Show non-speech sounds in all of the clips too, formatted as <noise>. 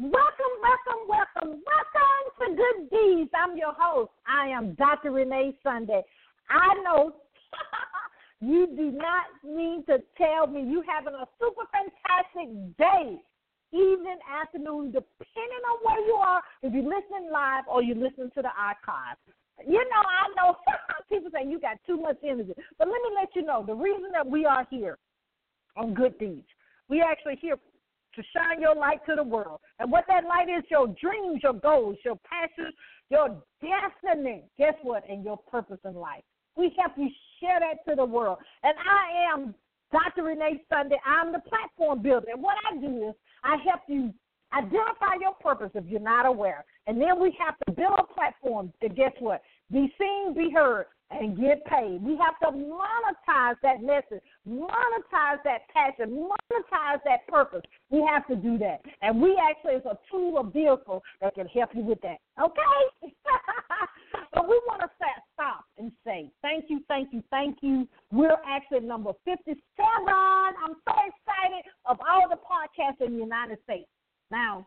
Welcome, welcome, welcome, welcome to Good Deeds. I'm your host. I am Dr. Renee Sunday. I know <laughs> you do not need to tell me you having a super fantastic day, evening, afternoon, depending on where you are, if you're listening live or you're listening to the archive. You know, I know <laughs> people say you got too much energy, but let me let you know the reason that we are here on Good Deeds. We actually here to shine your light to the world. And what that light is, your dreams, your goals, your passions, your destiny. Guess what? And your purpose in life. We help you share that to the world. And I am Dr. Renee Sunday. I'm the platform builder. And what I do is I help you identify your purpose if you're not aware. And then we have to build a platform to guess what? Be seen, be heard, and get paid. We have to monetize that message, monetize that passion, monetize that purpose. We have to do that. And we actually is a tool, a vehicle that can help you with that. Okay? <laughs> but we want to stop and say thank you, thank you, thank you. We're actually number 57. I'm so excited of all the podcasts in the United States. Now,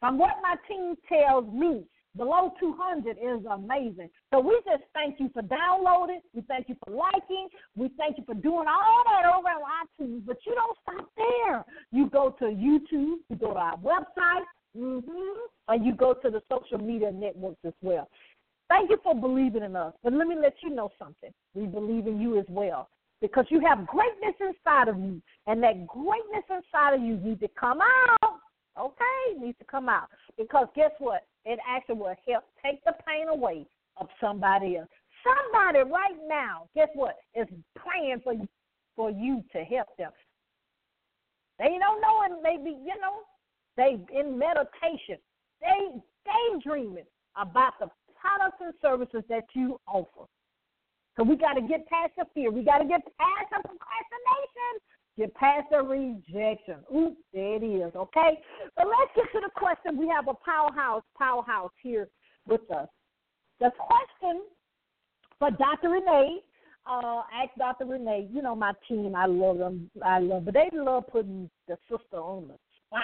from what my team tells me, below 200 is amazing. So we just thank you for downloading. We thank you for liking. We thank you for doing all that over on iTunes. But you don't stop there. You go to YouTube, you go to our website, mm-hmm, and you go to the social media networks as well. Thank you for believing in us. But let me let you know something. We believe in you as well. Because you have greatness inside of you, and that greatness inside of you needs to come out. Okay, needs to come out. Because guess what? It actually will help take the pain away of somebody else. Somebody right now, guess what, is praying for for you to help them. They don't know it maybe, you know, they in meditation. They daydreaming about the products and services that you offer. So we got to get past the fear. We got to get past the procrastination. Get past the rejection. Ooh, there it is. Okay. But let's get to the question. We have a powerhouse, powerhouse here with us. The question for Dr. Renee, uh, ask Dr. Renee. You know my team. I love them. I love, but they love putting the sister on the spot.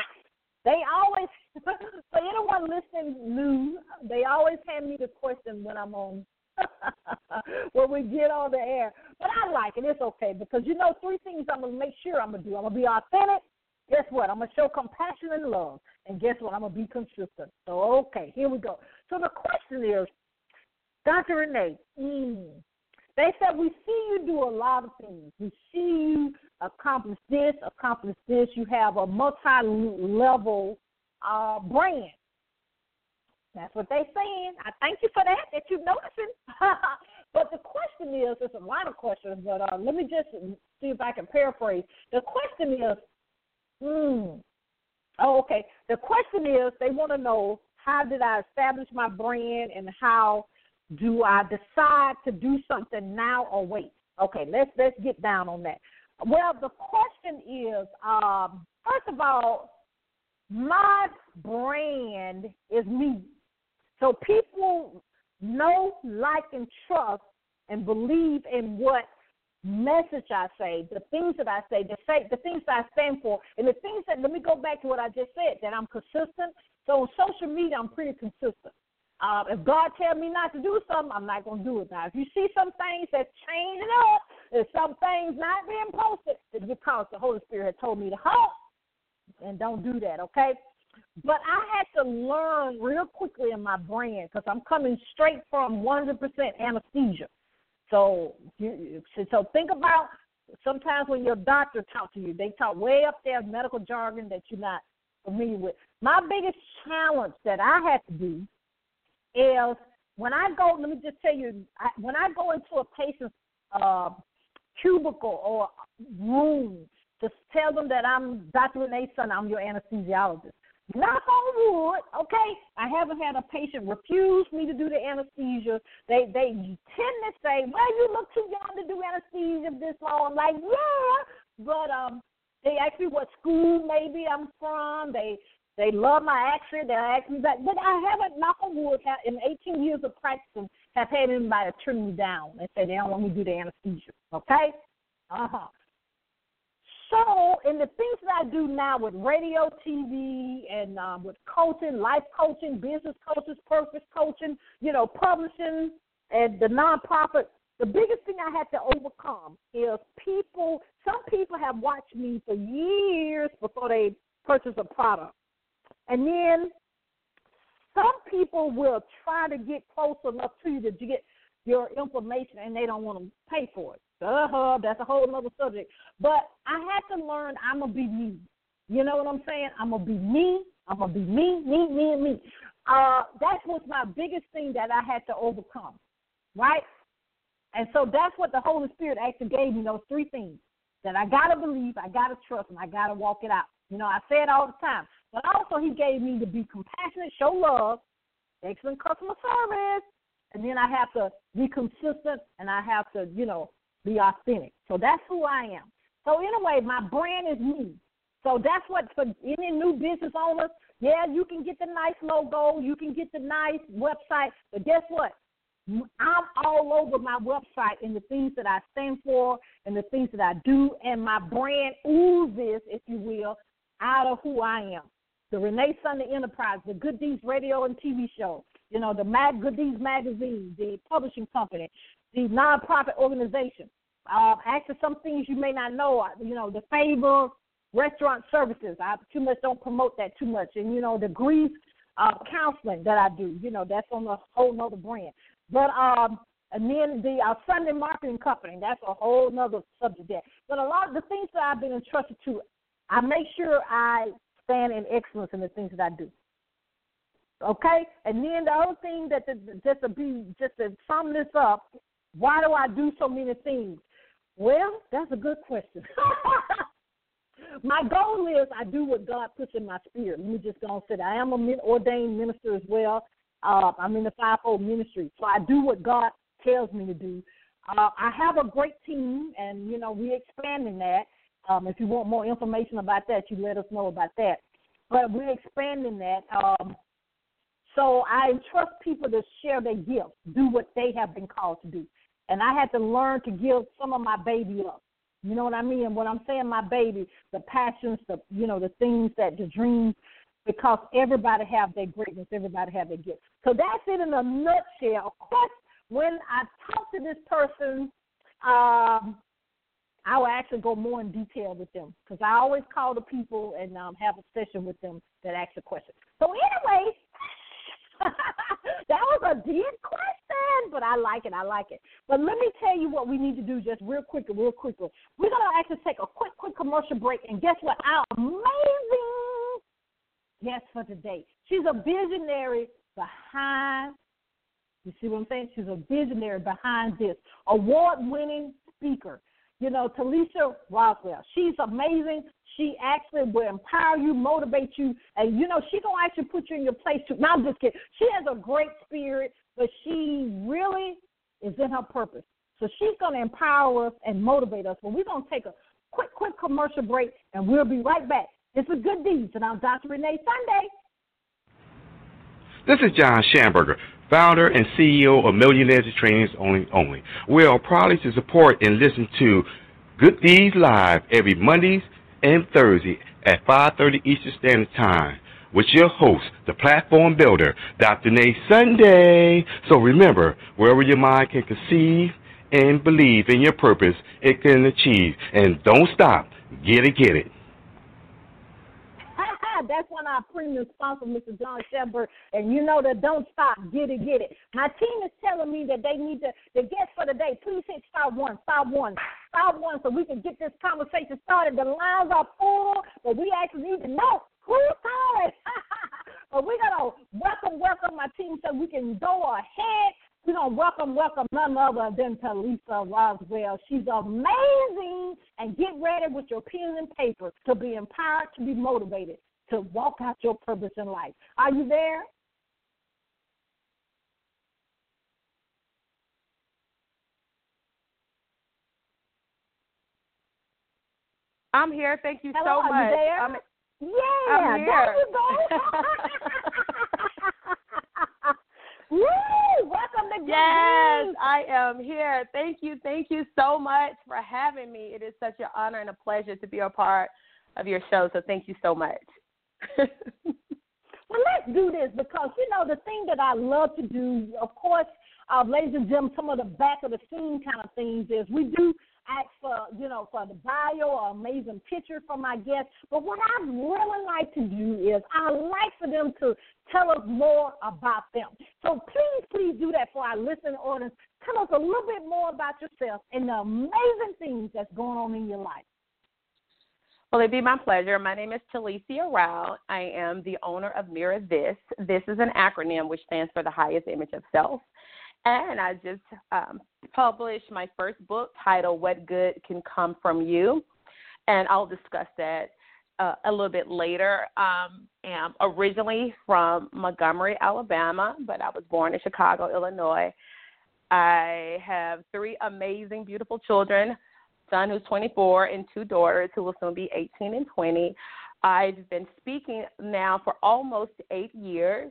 They always, <laughs> for anyone listening new, they always hand me the question when I'm on <laughs> when we get on the air. But I like it. It's okay because you know three things I'm gonna make sure I'm gonna do. I'm gonna be authentic. Guess what? I'm gonna show compassion and love. And guess what? I'm gonna be consistent. So okay, here we go. So the question is, Dr. Renee, mm, they said we see you do a lot of things. We see you accomplish this, accomplish this. You have a multi-level uh, brand. That's what they're saying. I thank you for that, that you're noticing. <laughs> but the question is, there's a lot of questions, but uh, let me just see if I can paraphrase. The question is, hmm, oh, okay. The question is, they want to know how did I establish my brand and how do I decide to do something now or wait? Okay, let's let's get down on that. Well, the question is, um, first of all, my brand is me. So people know, like, and trust and believe in what message I say, the things that I say, the say, the things that I stand for, and the things that. Let me go back to what I just said. That I'm consistent. So on social media, I'm pretty consistent. Uh, if God tell me not to do something, I'm not going to do it. Now, if you see some things that's changing up, there's some things not being posted, it's because the Holy Spirit had told me to halt and don't do that. Okay. But I had to learn real quickly in my brand because I'm coming straight from 100% anesthesia. So, so think about sometimes when your doctor talk to you, they talk way up there medical jargon that you're not familiar with. My biggest challenge that I had to do is when I go. Let me just tell you, I, when I go into a patient's uh, cubicle or room to tell them that I'm Dr. Renee I'm your anesthesiologist. Knock on wood, okay? I haven't had a patient refuse me to do the anesthesia. They they tend to say, "Well, you look too young to do anesthesia this long." I'm like, "Yeah," but um, they ask me what school maybe I'm from. They they love my accent. They ask me that, but I haven't knock on wood in 18 years of practicing have had anybody turn me down and say they don't want me to do the anesthesia. Okay? Uh huh. So, in the things that I do now with radio, TV, and um, with coaching, life coaching, business coaches, purpose coaching, you know, publishing, and the nonprofit, the biggest thing I had to overcome is people. Some people have watched me for years before they purchase a product, and then some people will try to get close enough to you to get your information, and they don't want to pay for it. Uh-huh, that's a whole other subject. But I had to learn I'm gonna be me. You know what I'm saying? I'm gonna be me. I'm gonna be me, me, me, and me. Uh, that was my biggest thing that I had to overcome, right? And so that's what the Holy Spirit actually gave me those three things that I gotta believe, I gotta trust, and I gotta walk it out. You know, I say it all the time. But also, He gave me to be compassionate, show love, excellent customer service, and then I have to be consistent, and I have to, you know, be authentic. So that's who I am. So anyway, my brand is me. So that's what for any new business owners. Yeah, you can get the nice logo, you can get the nice website, but guess what? I'm all over my website and the things that I stand for and the things that I do, and my brand oozes, if you will, out of who I am. The Renee Sunday Enterprise, the Good Deeds Radio and TV show, you know, the Mag Good Deeds magazine, the publishing company, the nonprofit organization. Uh, actually, some things you may not know, you know, the favor restaurant services. I too much don't promote that too much, and you know, the grief uh, counseling that I do. You know, that's on a whole nother brand. But um, and then the uh, Sunday marketing company. That's a whole nother subject there. But a lot of the things that I've been entrusted to, I make sure I stand in excellence in the things that I do. Okay, and then the other thing that the, just to be just to sum this up, why do I do so many things? Well, that's a good question. <laughs> my goal is I do what God puts in my spirit. Let me just go and say. I am an ordained minister as well. Uh, I'm in the fivefold ministry, so I do what God tells me to do. Uh, I have a great team, and you know we're expanding that. Um, if you want more information about that, you let us know about that. But we're expanding that. Um, so I entrust people to share their gifts, do what they have been called to do and I had to learn to give some of my baby up. You know what I mean? When I'm saying my baby, the passions, the you know, the things that the dreams, because everybody have their greatness, everybody have their gifts. So that's it in a nutshell. Of course, when I talk to this person, um, I will actually go more in detail with them because I always call the people and um, have a session with them that ask the question. So anyway, <laughs> that was a deep question, but I like it. I like it. But let me tell you what we need to do just real quick, real quickly. We're going to actually take a quick, quick commercial break. And guess what? Our amazing guest for today. She's a visionary behind, you see what I'm saying? She's a visionary behind this award winning speaker. You know, Talisia Roswell. She's amazing. She actually will empower you, motivate you, and you know she gonna actually put you in your place too. Now I'm just kidding. She has a great spirit, but she really is in her purpose. So she's gonna empower us and motivate us. But we're gonna take a quick, quick commercial break, and we'll be right back. It's a Good Deeds, and I'm Dr. Renee Sunday. This is John Schamberger, founder and CEO of Millionaires Trainings Only Only. We are proud to support and listen to Good Deeds Live every Mondays and Thursday at 5.30 Eastern Standard Time with your host, the platform builder, Dr. Renee Sunday. So remember, wherever your mind can conceive and believe in your purpose, it can achieve. And don't stop. Get it, get it. That's one of our premium sponsor, Mr. John Shepard. And you know that don't stop, get it, get it. My team is telling me that they need to, the guest for the day, please hit star one, star one, star one, so we can get this conversation started. The lines are full, but we actually need to know who's <laughs> calling. but we're going to welcome, welcome my team so we can go ahead we're going to welcome, welcome none other than Talisia Roswell. She's amazing. And get ready with your pen and paper to be empowered, to be motivated to walk out your purpose in life. Are you there? I'm here. Thank you Hello, so much. You I'm, yeah, I'm here. there you go. <laughs> Woo! Welcome to Good Yes, I am here. Thank you. Thank you so much for having me. It is such an honor and a pleasure to be a part of your show. So thank you so much. <laughs> well, let's do this because, you know, the thing that I love to do, of course, uh, ladies and gentlemen, some of the back of the scene kind of things is we do ask for, you know, for the bio or amazing picture from my guests. But what I really like to do is I like for them to tell us more about them. So please, please do that for our listening audience. Tell us a little bit more about yourself and the amazing things that's going on in your life. Well, it'd be my pleasure. My name is Talisia Rowell. I am the owner of Mirror This. This is an acronym which stands for the highest image of self. And I just um, published my first book titled What Good Can Come From You. And I'll discuss that uh, a little bit later. Um, am originally from Montgomery, Alabama, but I was born in Chicago, Illinois. I have three amazing, beautiful children son who's 24 and two daughters who will soon be 18 and 20. I've been speaking now for almost eight years.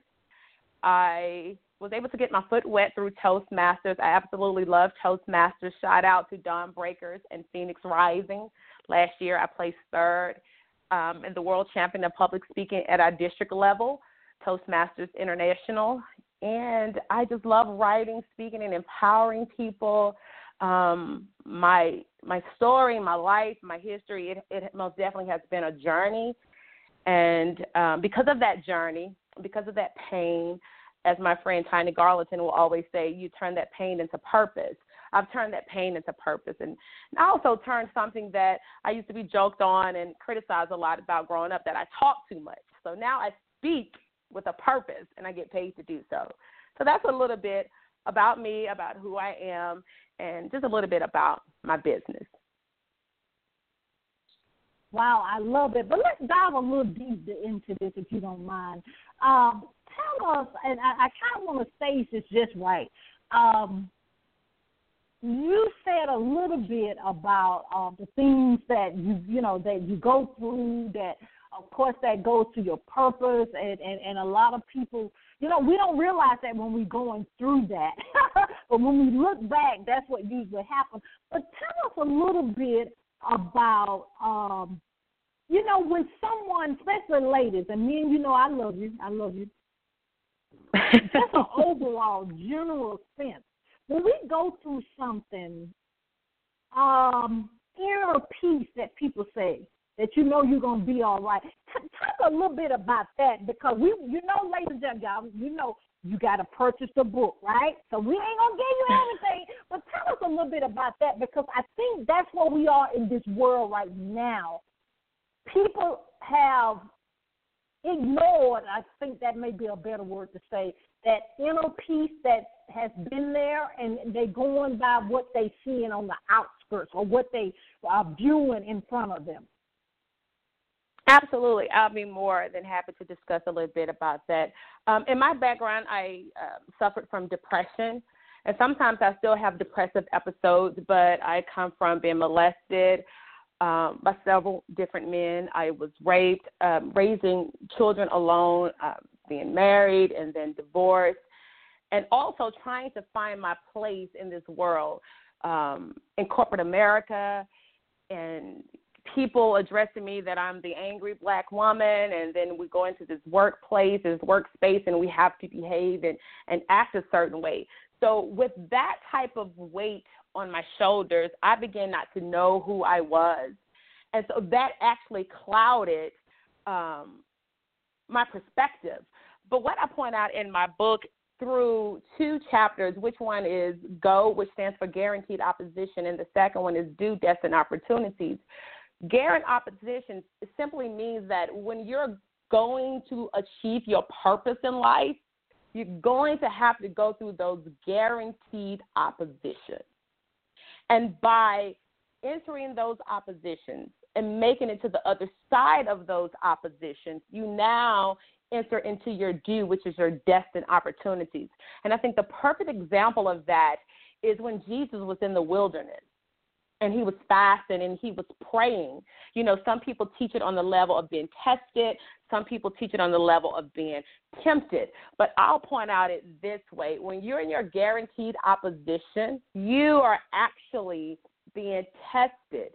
I was able to get my foot wet through Toastmasters. I absolutely love Toastmasters. Shout out to Dawn Breakers and Phoenix Rising. Last year, I placed third um, in the world champion of public speaking at our district level, Toastmasters International. And I just love writing, speaking, and empowering people. Um, my my story, my life, my history, it, it most definitely has been a journey. And um, because of that journey, because of that pain, as my friend Tiny Garlington will always say, you turn that pain into purpose. I've turned that pain into purpose. And, and I also turned something that I used to be joked on and criticized a lot about growing up that I talk too much. So now I speak with a purpose and I get paid to do so. So that's a little bit about me, about who I am, and just a little bit about my business. Wow, I love it. But let's dive a little deeper into this, if you don't mind. Um, tell us, and I, I kind of want to stage this just right. Um, you said a little bit about uh, the things that you you know that you go through that of course that goes to your purpose and, and and a lot of people you know we don't realize that when we're going through that. <laughs> But when we look back that's what usually happens but tell us a little bit about um you know when someone especially ladies and me and you know i love you i love you. Just an <laughs> overall general sense. When we go through something um inner peace that people say that you know you're gonna be all right. T- talk a little bit about that because we, you know, ladies and gentlemen, you know you got to purchase the book, right? So we ain't gonna give you everything, but tell us a little bit about that because I think that's where we are in this world right now. People have ignored. I think that may be a better word to say that inner peace that has been there, and they're going by what they seeing on the outskirts or what they are viewing in front of them. Absolutely. I'll be more than happy to discuss a little bit about that. Um, in my background, I uh, suffered from depression, and sometimes I still have depressive episodes, but I come from being molested um, by several different men. I was raped, um, raising children alone, uh, being married, and then divorced, and also trying to find my place in this world um, in corporate America and people addressing me that I'm the angry black woman, and then we go into this workplace, this workspace, and we have to behave and, and act a certain way. So, with that type of weight on my shoulders, I began not to know who I was. And so that actually clouded um, my perspective. But what I point out in my book through two chapters, which one is GO, which stands for guaranteed opposition, and the second one is due destined opportunities. Guaranteed opposition simply means that when you're going to achieve your purpose in life, you're going to have to go through those guaranteed oppositions. And by entering those oppositions and making it to the other side of those oppositions, you now enter into your due, which is your destined opportunities. And I think the perfect example of that is when Jesus was in the wilderness and he was fasting and he was praying. You know, some people teach it on the level of being tested, some people teach it on the level of being tempted. But I'll point out it this way when you're in your guaranteed opposition, you are actually being tested.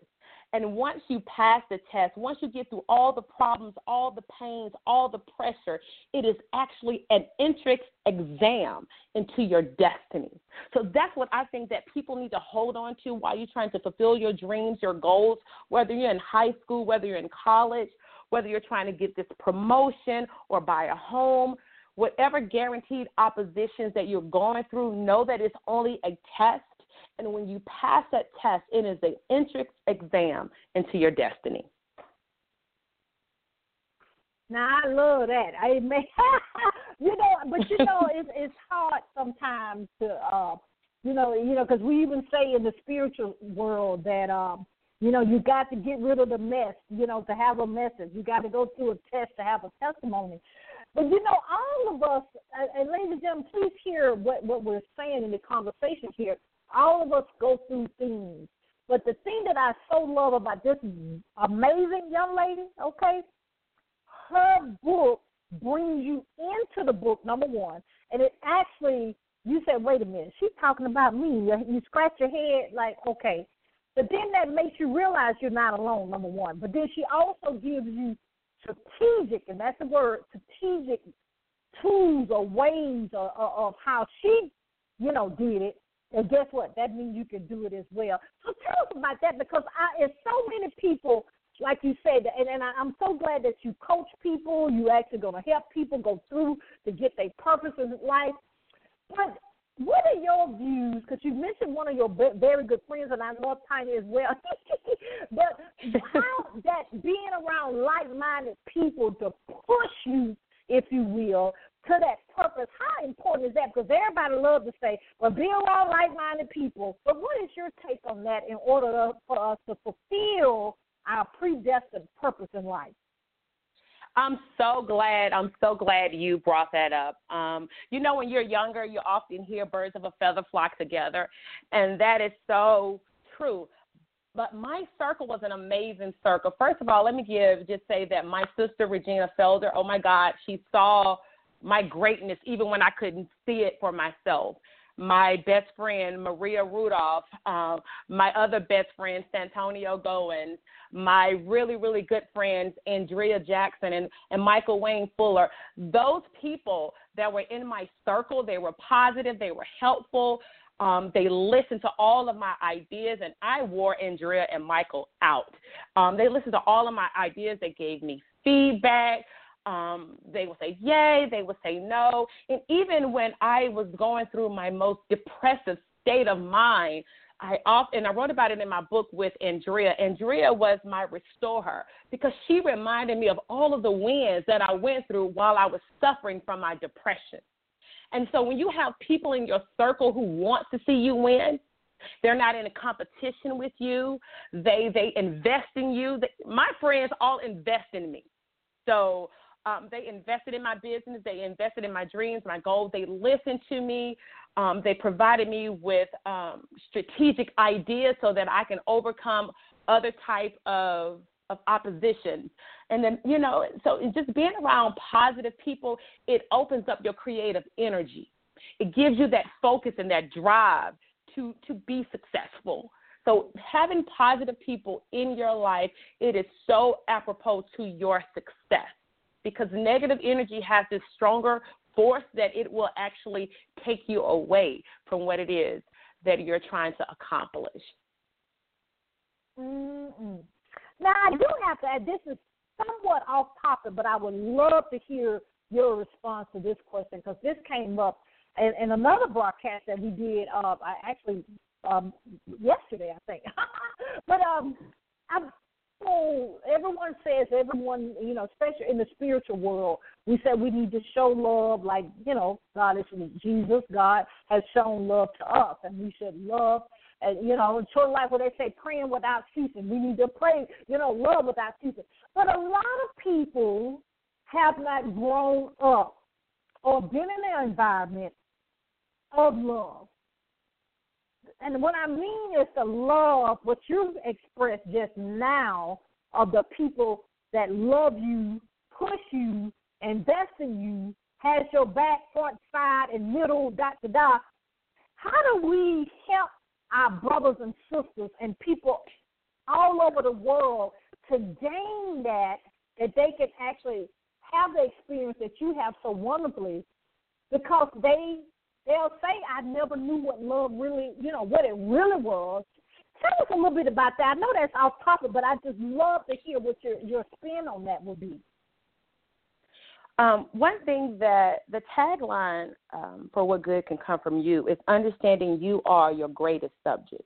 And once you pass the test, once you get through all the problems, all the pains, all the pressure, it is actually an entrance exam into your destiny. So that's what I think that people need to hold on to while you're trying to fulfill your dreams, your goals, whether you're in high school, whether you're in college, whether you're trying to get this promotion or buy a home. Whatever guaranteed oppositions that you're going through, know that it's only a test and when you pass that test, it is an entrance exam into your destiny. Now I love that. Amen. <laughs> you know, but you know, it's it's hard sometimes to, uh, you know, you know, because we even say in the spiritual world that, um, you know, you got to get rid of the mess, you know, to have a message. You got to go through a test to have a testimony. But you know, all of us, and ladies and gentlemen, please hear what what we're saying in the conversation here. All of us go through things. But the thing that I so love about this amazing young lady, okay, her book brings you into the book, number one, and it actually, you said, wait a minute, she's talking about me. You scratch your head like, okay. But then that makes you realize you're not alone, number one. But then she also gives you strategic, and that's the word, strategic tools or ways of, of how she, you know, did it and guess what? That means you can do it as well. So tell us about that because I, it's so many people, like you said, and, and I, I'm so glad that you coach people. You actually going to help people go through to get their purpose in life. But what are your views? Because you mentioned one of your very good friends, and I love Tiny as well. <laughs> but how that being around like-minded people to push you, if you will, to that purpose. How important is that? Because everybody loves to say, well, be around like minded people. But what is your take on that in order for us to fulfill our predestined purpose in life? I'm so glad. I'm so glad you brought that up. Um, you know, when you're younger, you often hear birds of a feather flock together, and that is so true. But my circle was an amazing circle. First of all, let me give just say that my sister Regina Felder. Oh my God, she saw my greatness even when I couldn't see it for myself. My best friend Maria Rudolph, uh, my other best friend Santonio Goins, my really really good friends Andrea Jackson and, and Michael Wayne Fuller. Those people that were in my circle, they were positive, they were helpful. Um, they listened to all of my ideas, and I wore Andrea and Michael out. Um, they listened to all of my ideas. They gave me feedback. Um, they would say yay, they would say no. And even when I was going through my most depressive state of mind, I often I wrote about it in my book with Andrea. Andrea was my restorer because she reminded me of all of the wins that I went through while I was suffering from my depression. And so when you have people in your circle who want to see you win, they're not in a competition with you. They they invest in you. They, my friends all invest in me. So um, they invested in my business. They invested in my dreams, my goals. They listened to me. Um, they provided me with um, strategic ideas so that I can overcome other type of of opposition. And then, you know, so just being around positive people, it opens up your creative energy. It gives you that focus and that drive to to be successful. So having positive people in your life, it is so apropos to your success because negative energy has this stronger force that it will actually take you away from what it is that you're trying to accomplish. Mm-mm. Now, I do have to add, this is somewhat off topic, but I would love to hear your response to this question because this came up in, in another broadcast that we did, uh, actually um, yesterday, I think. <laughs> but um, I, so everyone says everyone, you know, especially in the spiritual world, we said we need to show love like, you know, God is Jesus, God has shown love to us and we should love and you know, sort of like what they say, praying without ceasing. We need to pray, you know, love without ceasing. But a lot of people have not grown up or been in an environment of love. And what I mean is the love, what you've expressed just now of the people that love you, push you, invest in you, has your back, front, side, and middle, dot to dot. How do we help our brothers and sisters and people all over the world to gain that, that they can actually have the experience that you have so wonderfully because they they'll say I never knew what love really you know what it really was. Tell us a little bit about that. I know that's off topic, but I just love to hear what your your spin on that will be. Um, one thing that the tagline um, for what good can come from you is understanding you are your greatest subject.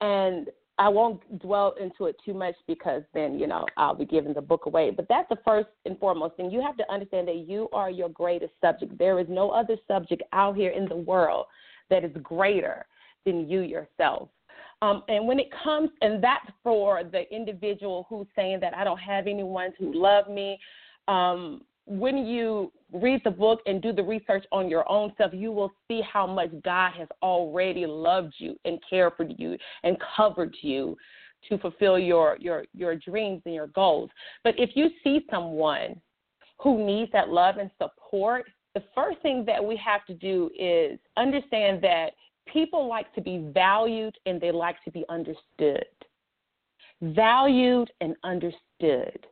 And I won't dwell into it too much because then, you know, I'll be giving the book away. But that's the first and foremost thing. You have to understand that you are your greatest subject. There is no other subject out here in the world that is greater than you yourself. Um, and when it comes, and that's for the individual who's saying that I don't have anyone who love me. Um, when you read the book and do the research on your own self, you will see how much God has already loved you and cared for you and covered you to fulfill your your your dreams and your goals. But if you see someone who needs that love and support, the first thing that we have to do is understand that people like to be valued and they like to be understood. Valued and understood.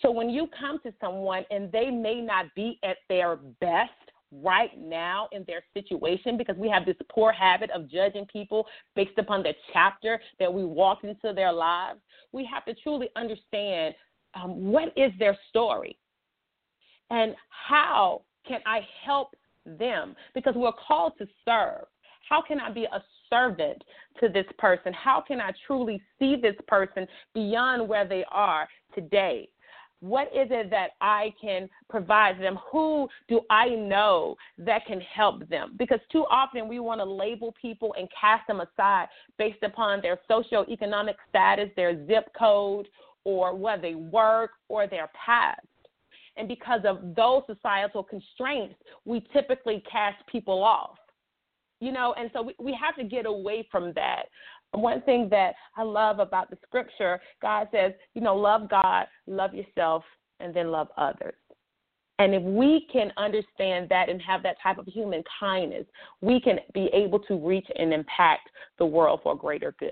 So when you come to someone and they may not be at their best right now in their situation because we have this poor habit of judging people based upon the chapter that we walked into their lives, we have to truly understand um, what is their story and how can I help them because we're called to serve. How can I be a servant to this person? How can I truly see this person beyond where they are today? What is it that I can provide them? Who do I know that can help them? Because too often we want to label people and cast them aside based upon their socioeconomic status, their zip code, or where they work, or their past. And because of those societal constraints, we typically cast people off. You know, and so we, we have to get away from that. One thing that I love about the scripture, God says, you know, love God, love yourself, and then love others. And if we can understand that and have that type of human kindness, we can be able to reach and impact the world for greater good.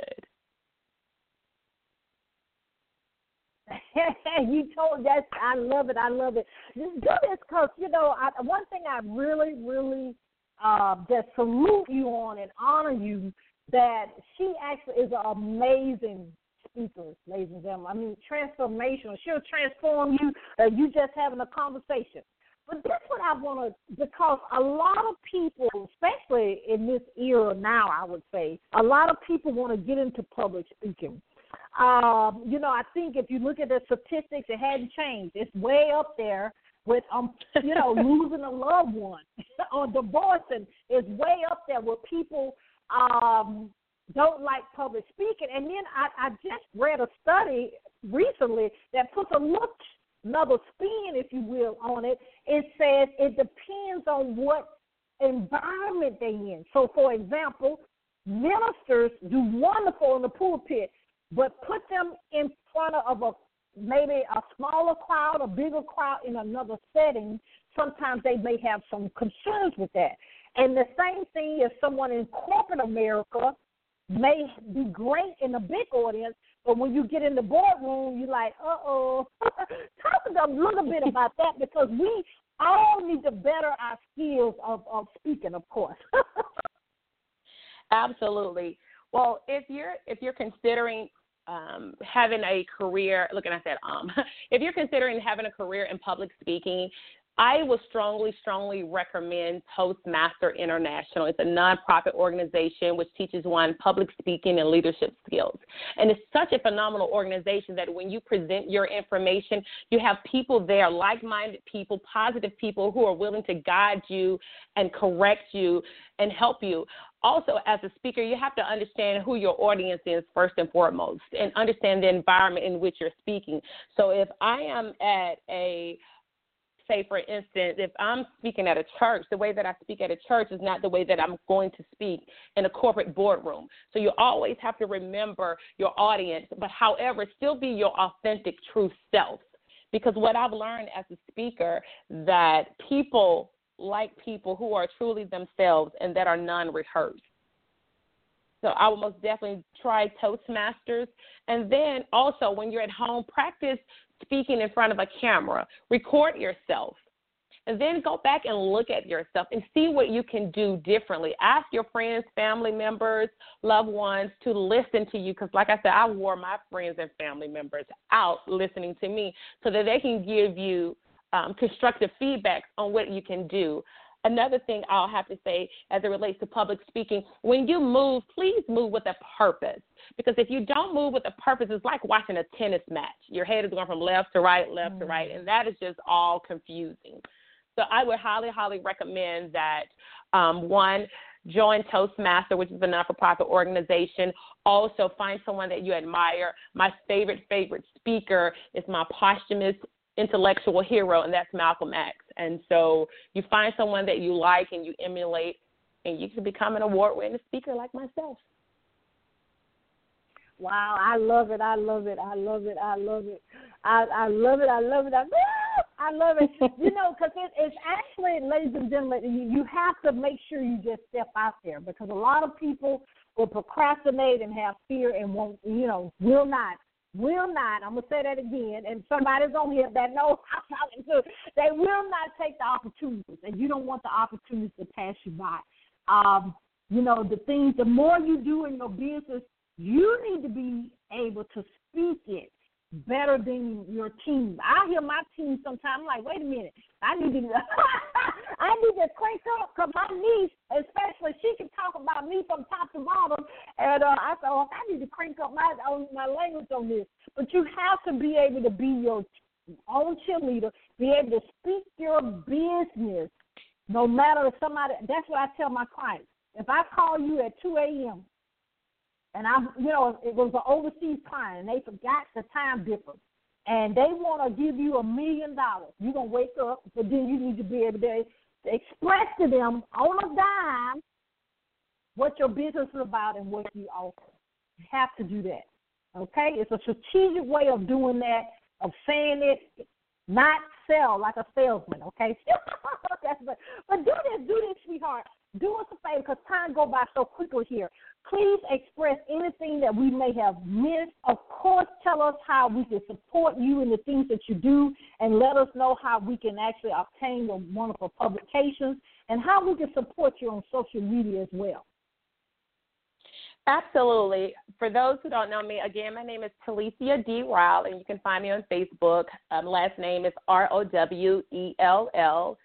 <laughs> you told that I love it. I love it. Just do this because you know I, one thing I really, really uh, just salute you on and honor you that she actually is an amazing speaker, ladies and gentlemen. I mean, transformational. She'll transform you. Uh, you just having a conversation. But that's what I want to, because a lot of people, especially in this era now, I would say, a lot of people want to get into public speaking. Um, you know, I think if you look at the statistics, it hadn't changed. It's way up there with um, you know, <laughs> losing a loved one <laughs> or divorcing is way up there with people um, don't like public speaking. And then I, I just read a study recently that puts a look another spin, if you will, on it. It says it depends on what environment they're in. So, for example, ministers do wonderful in the pulpit, but put them in front of a maybe a smaller crowd, a bigger crowd in another setting. Sometimes they may have some concerns with that. And the same thing as someone in corporate America may be great in a big audience, but when you get in the boardroom, you're like, uh oh. <laughs> Talk a little bit about that because we all need to better our skills of, of speaking, of course. <laughs> Absolutely. Well, if you're if you're considering um, having a career, looking at that, um, <laughs> if you're considering having a career in public speaking, I would strongly, strongly recommend Toastmaster International. It's a nonprofit organization which teaches one public speaking and leadership skills. And it's such a phenomenal organization that when you present your information, you have people there, like minded people, positive people who are willing to guide you and correct you and help you. Also, as a speaker, you have to understand who your audience is first and foremost and understand the environment in which you're speaking. So if I am at a say, for instance, if I'm speaking at a church, the way that I speak at a church is not the way that I'm going to speak in a corporate boardroom. So you always have to remember your audience, but however, still be your authentic, true self. Because what I've learned as a speaker that people like people who are truly themselves and that are non rehearsed. So I will most definitely try Toastmasters. And then also, when you're at home, practice speaking in front of a camera. Record yourself. And then go back and look at yourself and see what you can do differently. Ask your friends, family members, loved ones to listen to you. Because, like I said, I wore my friends and family members out listening to me so that they can give you um, constructive feedback on what you can do. Another thing I'll have to say as it relates to public speaking, when you move, please move with a purpose. Because if you don't move with a purpose, it's like watching a tennis match. Your head is going from left to right, left mm-hmm. to right, and that is just all confusing. So I would highly, highly recommend that um, one, join Toastmaster, which is a non for profit organization. Also, find someone that you admire. My favorite, favorite speaker is my posthumous intellectual hero, and that's Malcolm X. And so you find someone that you like and you emulate, and you can become an award winning speaker like myself. Wow, I love it. I love it. I love it. I love it. I, I love it. I love it. I, I love it. <laughs> you know, because it, it's actually, ladies and gentlemen, you, you have to make sure you just step out there because a lot of people will procrastinate and have fear and won't, you know, will not will not, I'm going to say that again, and somebody's on here that knows <laughs> I'm talking to, they will not take the opportunities, and you don't want the opportunities to pass you by. Um, you know, the things, the more you do in your business, you need to be able to speak it better than your team. I hear my team sometimes I'm like, wait a minute, I need to <laughs> I need to crank up because my niece, especially, she can talk about me from top to bottom, and uh, I thought oh, I need to crank up my my language on this. But you have to be able to be your own cheerleader, be able to speak your business, no matter if somebody. That's what I tell my clients. If I call you at 2 a.m and I, you know, it was an overseas client, and they forgot the time difference, and they want to give you a million dollars. You're gonna wake up, but then you need to be able to express to them on a dime what your business is about and what you offer. You have to do that. Okay, it's a strategic way of doing that, of saying it, not sell like a salesman. Okay, <laughs> but, but do this, do this, sweetheart do us a favor because time go by so quickly here. Please express anything that we may have missed. Of course, tell us how we can support you in the things that you do, and let us know how we can actually obtain your wonderful publications and how we can support you on social media as well. Absolutely. For those who don't know me, again, my name is Talisia D. Rowell, and you can find me on Facebook. Um, last name is R O W E L L.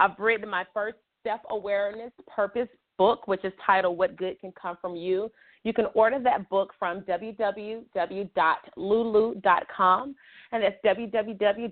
I've written my first self awareness purpose book, which is titled What Good Can Come From You. You can order that book from www.lulu.com, and that's www.lulu.com.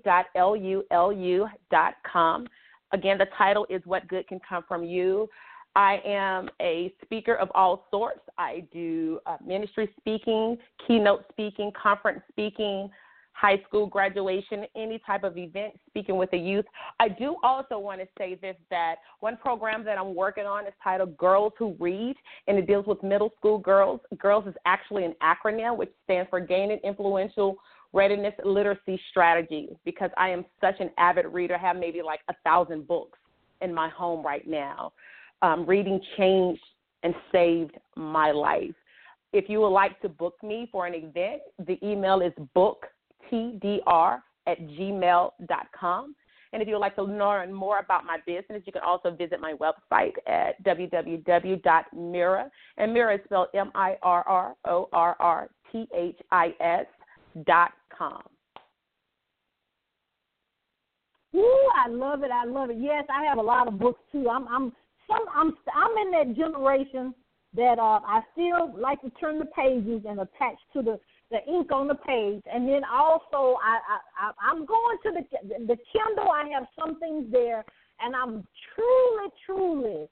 Again, the title is What Good Can Come From You. I am a speaker of all sorts. I do uh, ministry speaking, keynote speaking, conference speaking, high school graduation, any type of event, speaking with the youth. I do also want to say this that one program that I'm working on is titled Girls Who Read, and it deals with middle school girls. Girls is actually an acronym which stands for Gaining Influential Readiness Literacy Strategy because I am such an avid reader. I have maybe like a thousand books in my home right now. Um, reading changed and saved my life. If you would like to book me for an event, the email is book tdr at gmail.com. And if you would like to learn more about my business, you can also visit my website at www.mirror. And mirror is spelled M I R R O R R T H I S dot com. Ooh, I love it. I love it. Yes, I have a lot of books too. I'm I'm some I'm I'm in that generation that uh I still like to turn the pages and attach to the the ink on the page, and then also I, I, I I'm going to the the Kindle. I have some things there, and I'm truly, truly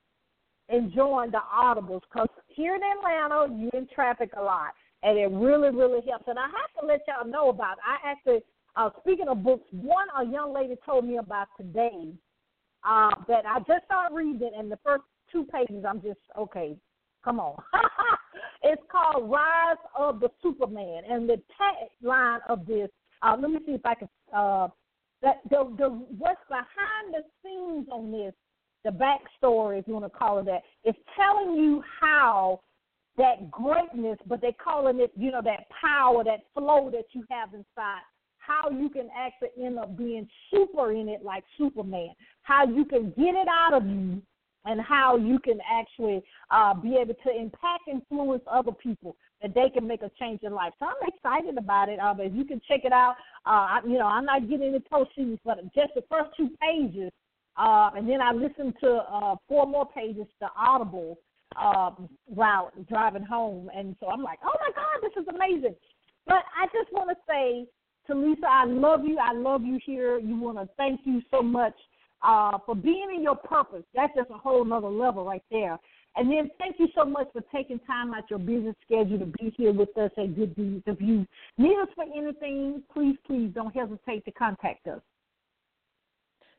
enjoying the audibles because here in Atlanta you're in traffic a lot, and it really, really helps. And I have to let y'all know about. I actually Uh, speaking of books, one a young lady told me about today uh, that I just started reading, and the first two pages, I'm just okay. Come on, <laughs> it's called Rise of the Superman, and the tagline of this. Uh, let me see if I can. Uh, that the the what's behind the scenes on this, the backstory, if you want to call it that, is telling you how that greatness, but they're calling it, you know, that power, that flow that you have inside how you can actually end up being super in it like Superman, how you can get it out of you, and how you can actually uh, be able to impact, influence other people that they can make a change in life. So I'm excited about it. Uh, if you can check it out, uh, I, you know, I'm not getting into proceeds, but just the first two pages, uh, and then I listened to uh, four more pages to Audible um, route driving home, and so I'm like, oh my God, this is amazing. But I just want to say Talisia, I love you. I love you here. You want to thank you so much uh, for being in your purpose. That's just a whole nother level right there. And then thank you so much for taking time out your busy schedule to be here with us at Good Deeds. If you need us for anything, please, please don't hesitate to contact us.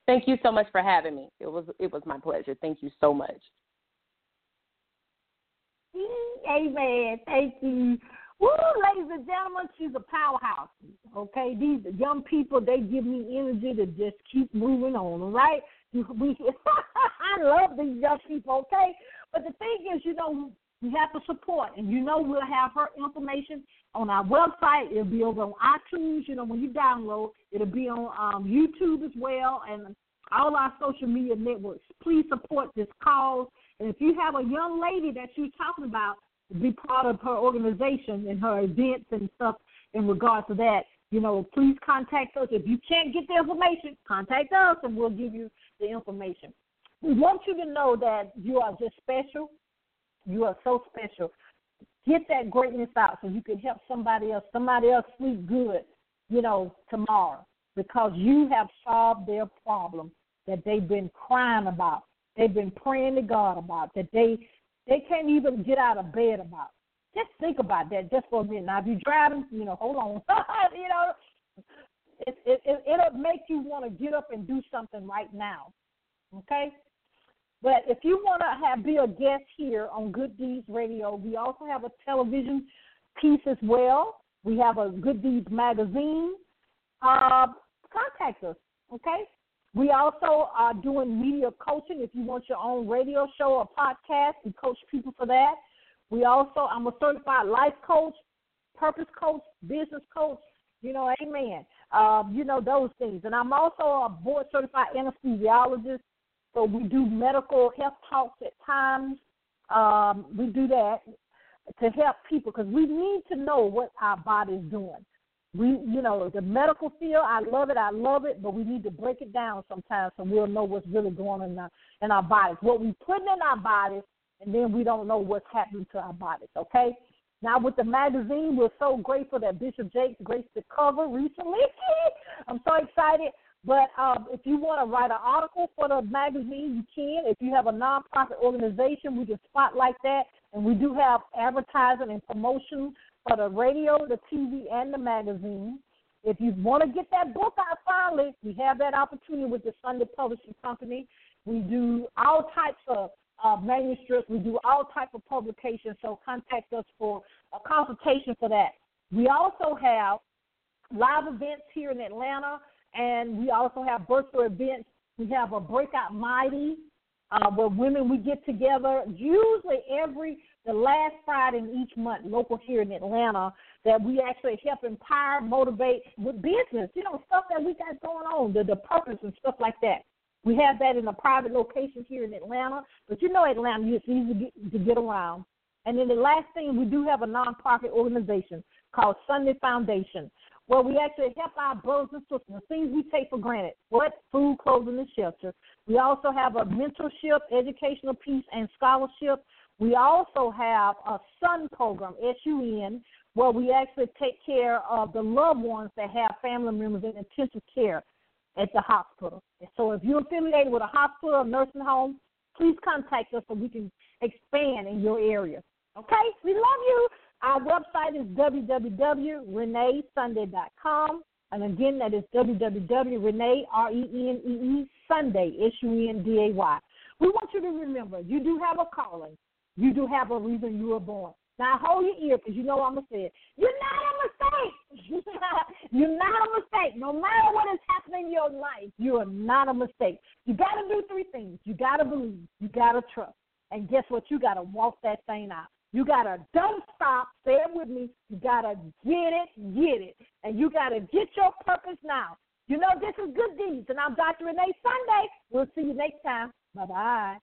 Thank you so much for having me. It was it was my pleasure. Thank you so much. Amen. Thank you. Woo, ladies and gentlemen, she's a powerhouse. Okay, these young people, they give me energy to just keep moving on. Right, we, <laughs> I love these young people. Okay, but the thing is, you know, we have to support, and you know, we'll have her information on our website. It'll be over on iTunes. You know, when you download, it'll be on um, YouTube as well, and all our social media networks. Please support this cause. And if you have a young lady that you're talking about be part of her organization and her events and stuff in regard to that, you know, please contact us. If you can't get the information, contact us and we'll give you the information. We want you to know that you are just special. You are so special. Get that greatness out so you can help somebody else, somebody else sleep good, you know, tomorrow because you have solved their problem that they've been crying about. They've been praying to God about that they they can't even get out of bed about. Just think about that just for a minute. Now, if you're driving, you know, hold on, <laughs> you know, it, it, it, it'll make you want to get up and do something right now. Okay? But if you want to have be a guest here on Good Deeds Radio, we also have a television piece as well. We have a Good Deeds magazine. Uh, contact us, okay? We also are doing media coaching. If you want your own radio show or podcast, we coach people for that. We also, I'm a certified life coach, purpose coach, business coach. You know, amen. Um, you know those things. And I'm also a board certified anesthesiologist. So we do medical health talks at times. Um, we do that to help people because we need to know what our body's doing we you know the medical field i love it i love it but we need to break it down sometimes so we'll know what's really going on in our, in our bodies what we put in our bodies and then we don't know what's happening to our bodies okay now with the magazine we're so grateful that bishop jakes graced the cover recently <laughs> i'm so excited but um, if you want to write an article for the magazine, you can. If you have a nonprofit organization, we can spotlight that. And we do have advertising and promotion for the radio, the TV, and the magazine. If you want to get that book out finally, we have that opportunity with the Sunday Publishing Company. We do all types of uh, manuscripts. We do all type of publications. So contact us for a consultation for that. We also have live events here in Atlanta, and we also have virtual events. We have a Breakout Mighty, uh, where women we get together usually every the last Friday in each month, local here in Atlanta, that we actually help empower, motivate with business, you know, stuff that we got going on, the, the purpose and stuff like that. We have that in a private location here in Atlanta, but you know Atlanta, it's easy to get, to get around. And then the last thing, we do have a nonprofit organization called Sunday Foundation, where we actually help our brothers and sisters, the things we take for granted, what food, clothing, and shelter. We also have a mentorship, educational piece, and scholarship we also have a SUN program, S-U-N, where we actually take care of the loved ones that have family members in intensive care at the hospital. so if you're affiliated with a hospital or nursing home, please contact us so we can expand in your area. Okay? We love you. Our website is www.reneesunday.com. And again, that is www.renee, R-E-N-E-E, Sunday, S-U-N-D-A-Y. We want you to remember, you do have a calling. You do have a reason you were born. Now hold your ear because you know I'm going to say it. You're not a mistake. <laughs> you're not a mistake. No matter what is happening in your life, you are not a mistake. You got to do three things. You got to believe. You got to trust. And guess what? You got to walk that thing out. You got to don't stop. Say it with me. You got to get it, get it. And you got to get your purpose now. You know, this is Good Deeds. And I'm Dr. Renee Sunday. We'll see you next time. Bye bye.